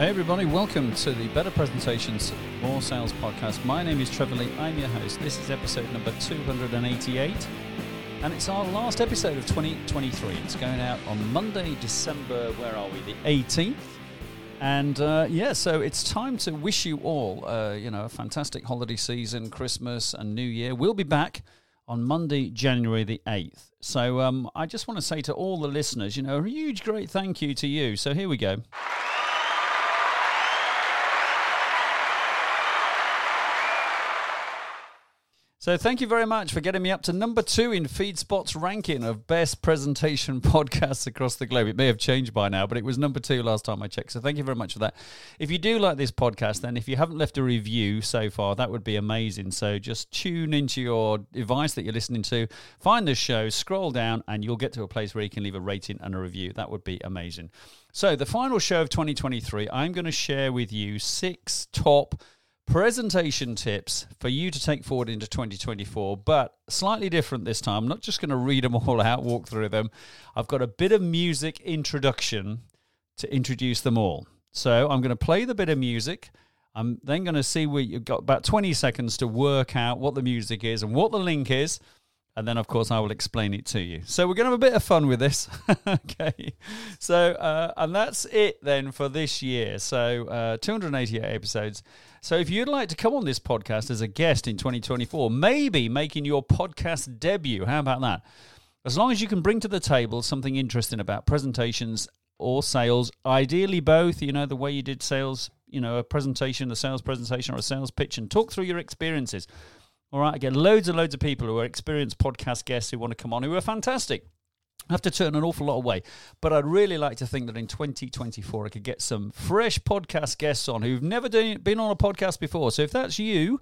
Hey, everybody, welcome to the Better Presentations, More Sales podcast. My name is Trevor Lee, I'm your host. This is episode number 288, and it's our last episode of 2023. It's going out on Monday, December, where are we, the 18th. And uh, yeah, so it's time to wish you all, uh, you know, a fantastic holiday season, Christmas and New Year. We'll be back on Monday, January the 8th. So um, I just want to say to all the listeners, you know, a huge, great thank you to you. So here we go. So thank you very much for getting me up to number two in FeedSpot's ranking of best presentation podcasts across the globe. It may have changed by now, but it was number two last time I checked. So thank you very much for that. If you do like this podcast, then if you haven't left a review so far, that would be amazing. So just tune into your device that you're listening to, find the show, scroll down, and you'll get to a place where you can leave a rating and a review. That would be amazing. So the final show of 2023, I'm going to share with you six top presentation tips for you to take forward into 2024, but slightly different this time. I'm not just going to read them all out, walk through them. I've got a bit of music introduction to introduce them all. So I'm going to play the bit of music. I'm then going to see where you've got about 20 seconds to work out what the music is and what the link is. And then, of course, I will explain it to you. So we're going to have a bit of fun with this. okay. So, uh, and that's it then for this year. So, uh, 288 episodes. So if you'd like to come on this podcast as a guest in 2024, maybe making your podcast debut, how about that? As long as you can bring to the table something interesting about presentations or sales, ideally both, you know, the way you did sales, you know, a presentation, a sales presentation or a sales pitch, and talk through your experiences. All right, I get loads and loads of people who are experienced podcast guests who want to come on who are fantastic. I have to turn an awful lot away. But I'd really like to think that in 2024, I could get some fresh podcast guests on who've never been on a podcast before. So if that's you,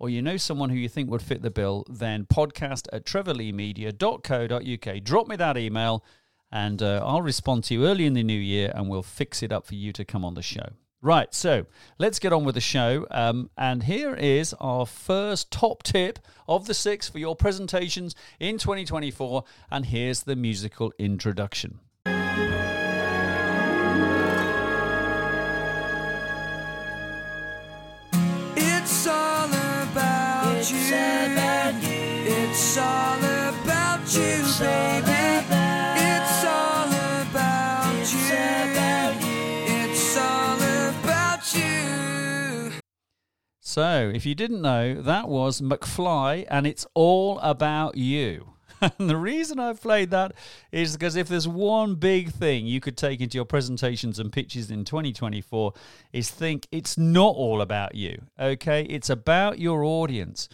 or you know someone who you think would fit the bill, then podcast at trevorleemedia.co.uk. Drop me that email and uh, I'll respond to you early in the new year and we'll fix it up for you to come on the show. Right, so let's get on with the show. Um, and here is our first top tip of the six for your presentations in 2024. And here's the musical introduction. It's all about It's you. about you. It's all about you, It's all baby. So, if you didn't know, that was McFly, and it's all about you. And the reason I've played that is because if there's one big thing you could take into your presentations and pitches in 2024 is think it's not all about you. Okay, it's about your audience.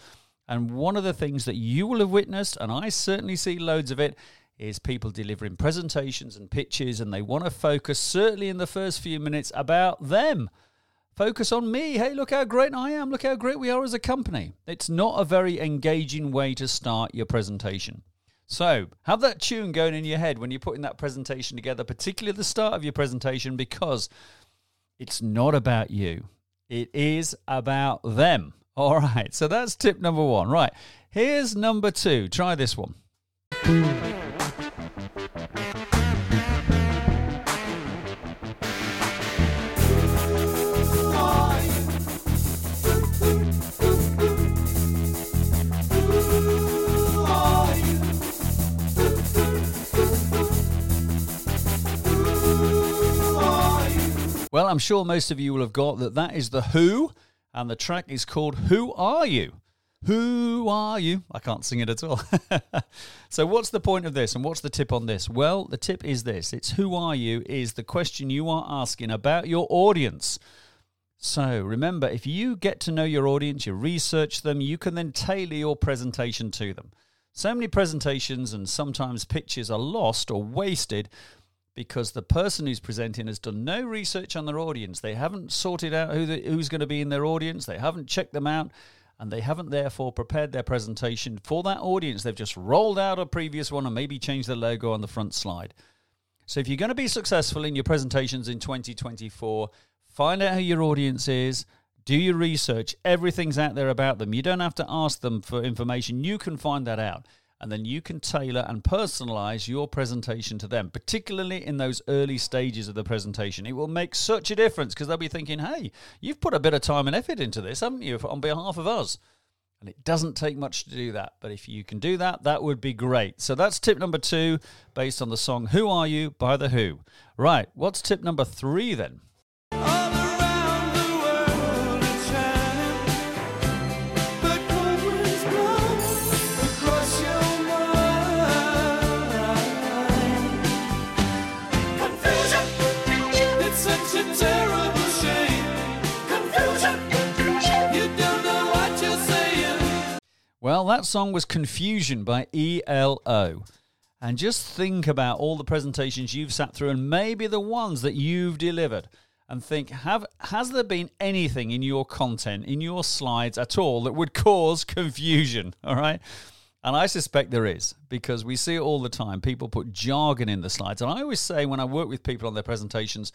And one of the things that you will have witnessed, and I certainly see loads of it, is people delivering presentations and pitches, and they want to focus, certainly in the first few minutes, about them focus on me. Hey, look how great I am. Look how great we are as a company. It's not a very engaging way to start your presentation. So, have that tune going in your head when you're putting that presentation together, particularly the start of your presentation, because it's not about you. It is about them. All right. So, that's tip number one. Right. Here's number two. Try this one. I'm sure most of you will have got that that is The Who, and the track is called Who Are You? Who are you? I can't sing it at all. so, what's the point of this and what's the tip on this? Well, the tip is this it's who are you is the question you are asking about your audience. So, remember, if you get to know your audience, you research them, you can then tailor your presentation to them. So many presentations and sometimes pitches are lost or wasted because the person who's presenting has done no research on their audience. They haven't sorted out who the, who's going to be in their audience. They haven't checked them out, and they haven't therefore prepared their presentation for that audience. They've just rolled out a previous one and maybe changed the logo on the front slide. So if you're going to be successful in your presentations in 2024, find out who your audience is. Do your research. Everything's out there about them. You don't have to ask them for information. You can find that out. And then you can tailor and personalize your presentation to them, particularly in those early stages of the presentation. It will make such a difference because they'll be thinking, hey, you've put a bit of time and effort into this, haven't you, on behalf of us? And it doesn't take much to do that. But if you can do that, that would be great. So that's tip number two, based on the song Who Are You by The Who. Right, what's tip number three then? Well, that song was Confusion by ELO. And just think about all the presentations you've sat through and maybe the ones that you've delivered and think have has there been anything in your content in your slides at all that would cause confusion, all right? And I suspect there is because we see it all the time. People put jargon in the slides. And I always say when I work with people on their presentations,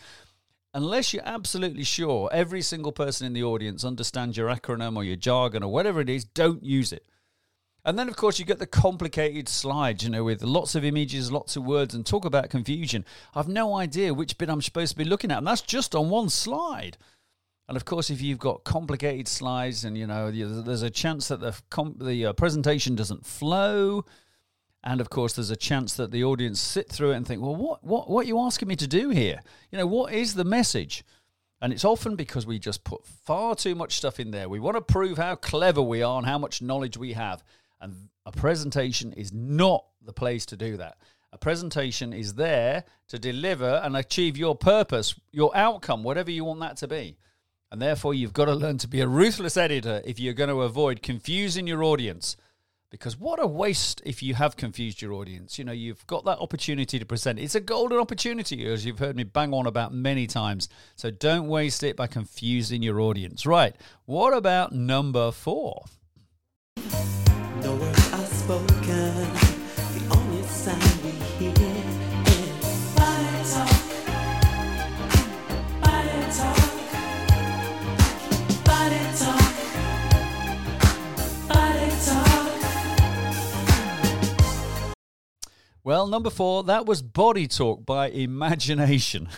unless you're absolutely sure every single person in the audience understands your acronym or your jargon or whatever it is, don't use it. And then, of course, you get the complicated slides, you know, with lots of images, lots of words, and talk about confusion. I've no idea which bit I'm supposed to be looking at, and that's just on one slide. And of course, if you've got complicated slides, and you know, there's a chance that the com- the uh, presentation doesn't flow, and of course, there's a chance that the audience sit through it and think, "Well, what what what are you asking me to do here? You know, what is the message?" And it's often because we just put far too much stuff in there. We want to prove how clever we are and how much knowledge we have. And a presentation is not the place to do that. A presentation is there to deliver and achieve your purpose, your outcome, whatever you want that to be. And therefore, you've got to learn to be a ruthless editor if you're going to avoid confusing your audience. Because what a waste if you have confused your audience. You know, you've got that opportunity to present. It's a golden opportunity, as you've heard me bang on about many times. So don't waste it by confusing your audience. Right. What about number four? No words are spoken. Well, number four, that was Body Talk by Imagination.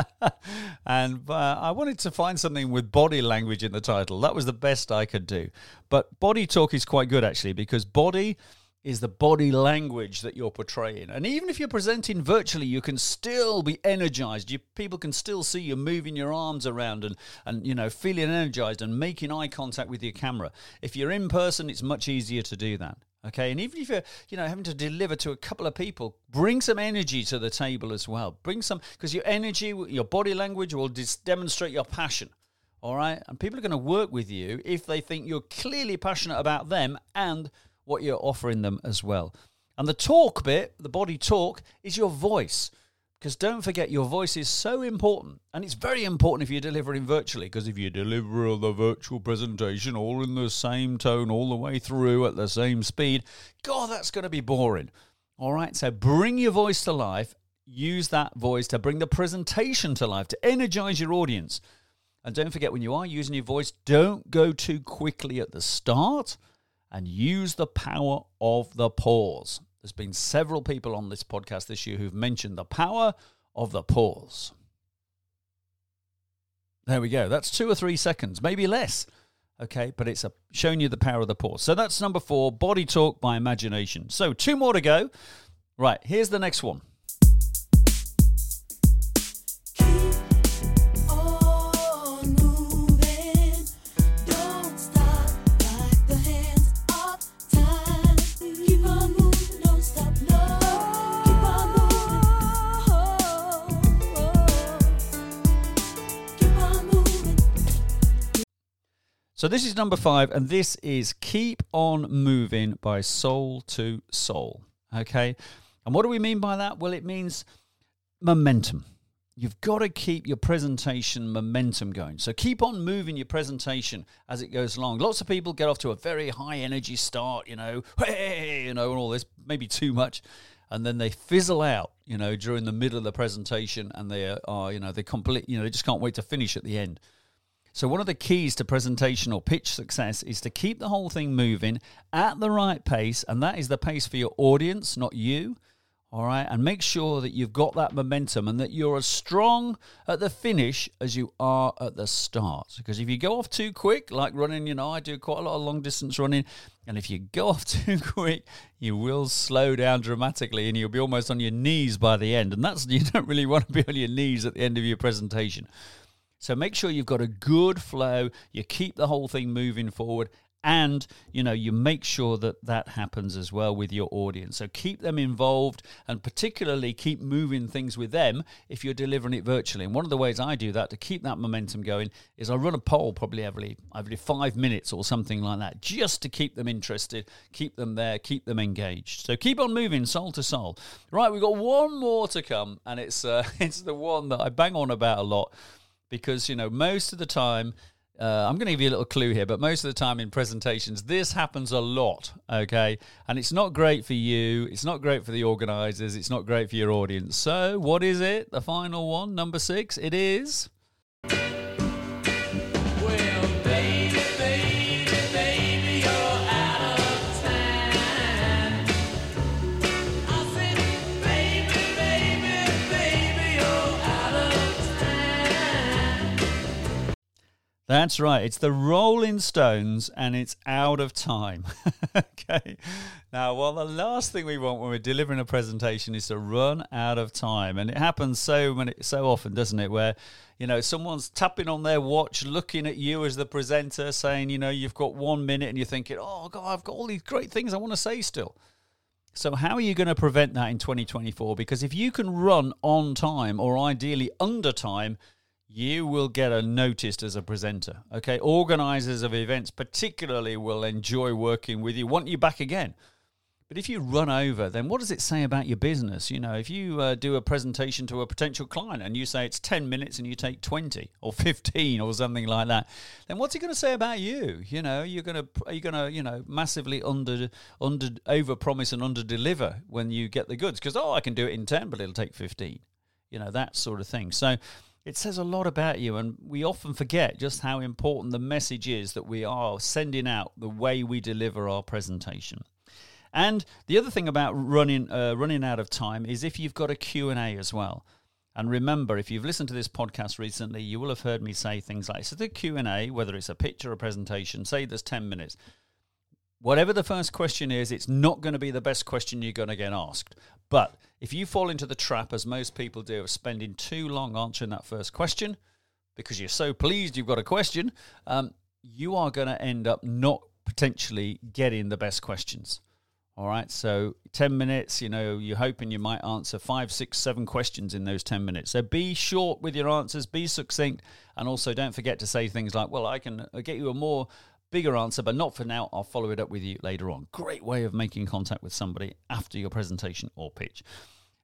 and uh, I wanted to find something with body language in the title. That was the best I could do. But Body Talk is quite good, actually, because body is the body language that you're portraying. And even if you're presenting virtually, you can still be energized. You, people can still see you moving your arms around and, and, you know, feeling energized and making eye contact with your camera. If you're in person, it's much easier to do that. Okay, and even if you're, you know, having to deliver to a couple of people, bring some energy to the table as well. Bring some, because your energy, your body language will dis- demonstrate your passion. All right, and people are going to work with you if they think you're clearly passionate about them and what you're offering them as well. And the talk bit, the body talk, is your voice. Because don't forget, your voice is so important. And it's very important if you're delivering virtually. Because if you deliver the virtual presentation all in the same tone all the way through at the same speed, God, that's going to be boring. All right, so bring your voice to life. Use that voice to bring the presentation to life, to energize your audience. And don't forget, when you are using your voice, don't go too quickly at the start and use the power of the pause. There's been several people on this podcast this year who've mentioned the power of the pause. There we go. That's two or three seconds, maybe less. Okay, but it's a, showing you the power of the pause. So that's number four, body talk by imagination. So two more to go. Right, here's the next one. So this is number five, and this is Keep On Moving by Soul II Soul. Okay. And what do we mean by that? Well, it means momentum. You've got to keep your presentation momentum going. So keep on moving your presentation as it goes along. Lots of people get off to a very high energy start, you know, hey, you know, and all this, maybe too much. And then they fizzle out, you know, during the middle of the presentation and they are, you know, they complete, you know, they just can't wait to finish at the end. So, one of the keys to presentation or pitch success is to keep the whole thing moving at the right pace, and that is the pace for your audience, not you. All right, and make sure that you've got that momentum and that you're as strong at the finish as you are at the start. Because if you go off too quick, like running, you know, I do quite a lot of long distance running, and if you go off too quick, you will slow down dramatically and you'll be almost on your knees by the end. And that's you don't really want to be on your knees at the end of your presentation. So make sure you've got a good flow, you keep the whole thing moving forward and you know you make sure that that happens as well with your audience. So keep them involved and particularly keep moving things with them if you're delivering it virtually. And one of the ways i do that to keep that momentum going is i run a poll probably every every five minutes or something like that just to keep them interested keep them there keep them engaged. So keep on moving Soul II Soul. Right we've got one more to come and it's uh, it's the one that i bang on about a lot because you know most of the time uh, I'm going to give you a little clue here, but most of the time in presentations, this happens a lot, okay? And it's not great for you, it's not great for the organizers, it's not great for your audience. So, what is it? The final one, number six? It is. That's right. It's the Rolling Stones and it's out of time. okay. Now, well, the last thing we want when we're delivering a presentation is to run out of time. And it happens so many, so often, doesn't it? Where, you know, someone's tapping on their watch, looking at you as the presenter, saying, you know, you've got one minute and you're thinking, oh, God, I've got all these great things I want to say still. So, how are you going to prevent that in 2024? Because if you can run on time or ideally under time, you will get a noticed as a presenter. Okay, organizers of events particularly will enjoy working with you, want you back again. But if you run over, then what does it say about your business? You know, if you uh, do a presentation to a potential client and you say it's 10 minutes and you take 20 or 15 or something like that, then what's he going to say about you? You know, you're going to are you going to, you know, massively under under over promise and under deliver when you get the goods because oh, I can do it in 10 but it'll take 15. You know, that sort of thing. So it says a lot about you, and we often forget just how important the message is that we are sending out the way we deliver our presentation. And the other thing about running uh, running out of time is if you've got a Q&A as well. And remember, if you've listened to this podcast recently, you will have heard me say things like, so the Q&A, whether it's a pitch or a presentation, say there's 10 minutes. Whatever the first question is, it's not going to be the best question you're going to get asked. But if you fall into the trap, as most people do, of spending too long answering that first question because you're so pleased you've got a question, um, you are going to end up not potentially getting the best questions. All right, so 10 minutes, you know, you're hoping you might answer five, six, seven questions in those 10 minutes. So be short with your answers, be succinct, and also don't forget to say things like, well, I can uh, get you a more bigger answer, but not for now. I'll follow it up with you later on. Great way of making contact with somebody after your presentation or pitch.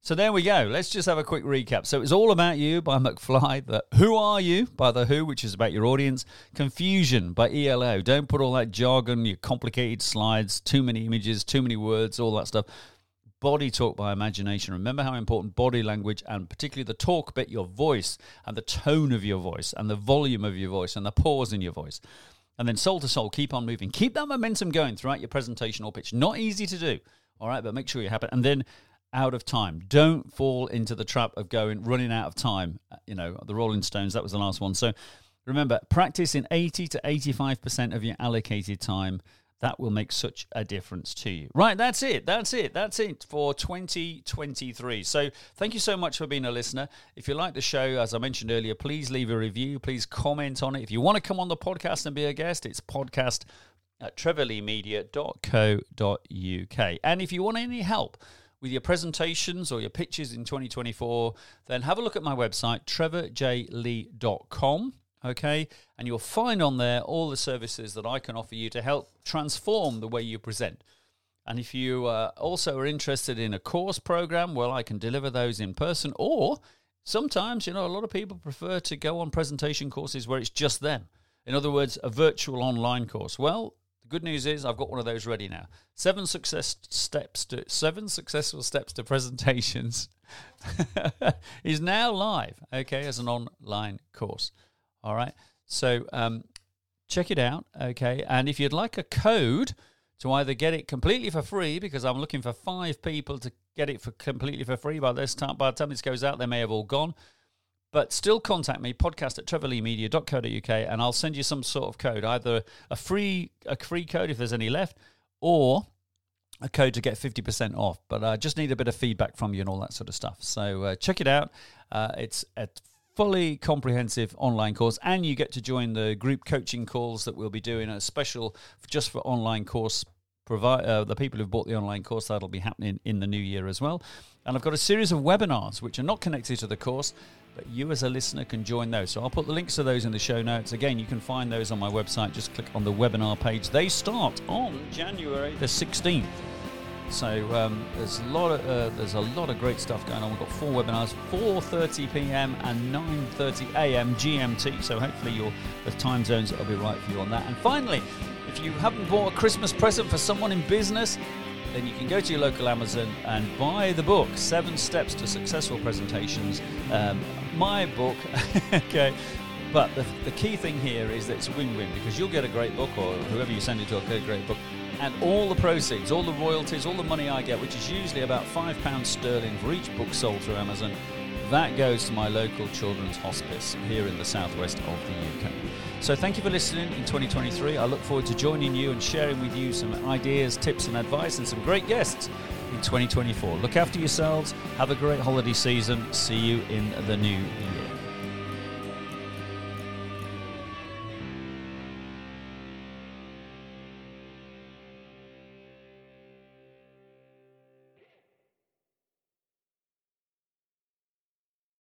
So there we go. Let's just have a quick recap. So it's all about you by McFly. The Who Are You by The Who, which is about your audience. Confusion by ELO. Don't put all that jargon, your complicated slides, too many images, too many words, all that stuff. Body talk by imagination. Remember how important body language and particularly the talk bit, your voice and the tone of your voice and the volume of your voice and the pause in your voice. And then Soul II Soul, keep on moving. Keep that momentum going throughout your presentation or pitch. Not easy to do, all right, but make sure you have it. And then out of time. Don't fall into the trap of going running out of time. Uh, you know, the Rolling Stones, that was the last one. So remember, practice in 80 to 85% of your allocated time. That will make such a difference to you. Right, that's it. That's it. That's it for 2023. So, thank you so much for being a listener. If you like the show, as I mentioned earlier, please leave a review. Please comment on it. If you want to come on the podcast and be a guest, it's podcast at trevorleemedia.co.uk. And if you want any help, with your presentations or your pitches in 2024, then have a look at my website, trevorjlee.com. Okay, and you'll find on there all the services that I can offer you to help transform the way you present. And if you uh, also are interested in a course program, well, I can deliver those in person, or sometimes, you know, a lot of people prefer to go on presentation courses where it's just them. In other words, a virtual online course. Well, the good news is I've got one of those ready now. Seven success steps to seven successful steps to presentations is now live, okay, as an online course. All right. So um, check it out, okay? And if you'd like a code to either get it completely for free, because I'm looking for five people to get it for completely for free by this time, by the time this goes out, they may have all gone. But still contact me, podcast at trevorleemedia.co.uk, and I'll send you some sort of code, either a free a free code if there's any left, or a code to get 50% off. But I just need a bit of feedback from you and all that sort of stuff. So uh, check it out. Uh, it's a fully comprehensive online course, and you get to join the group coaching calls that we'll be doing, a special just for online course. Provide uh, the people who've bought the online course that'll be happening in the new year as well, and I've got a series of webinars which are not connected to the course, but you as a listener can join those. So I'll put the links to those in the show notes. Again, you can find those on my website. Just click on the webinar page. They start on January the 16th. So um, there's a lot of uh, there's a lot of great stuff going on. We've got four webinars, 4:30 p.m. and 9:30 a.m. GMT. So hopefully your the time zones will be right for you on that. And finally, if you haven't bought a Christmas present for someone in business, then you can go to your local Amazon and buy the book Seven Steps to Successful Presentations. Um, my book, okay. But the, the key thing here is that it's win-win because you'll get a great book, or whoever you send it to will get a great book, and all the proceeds, all the royalties, all the money I get, which is usually about five pounds sterling for each book sold through Amazon, that goes to my local children's hospice here in the southwest of the UK. So thank you for listening in 2023. I look forward to joining you and sharing with you some ideas, tips, and advice, and some great guests in 2024. Look after yourselves. Have a great holiday season. See you in the new year.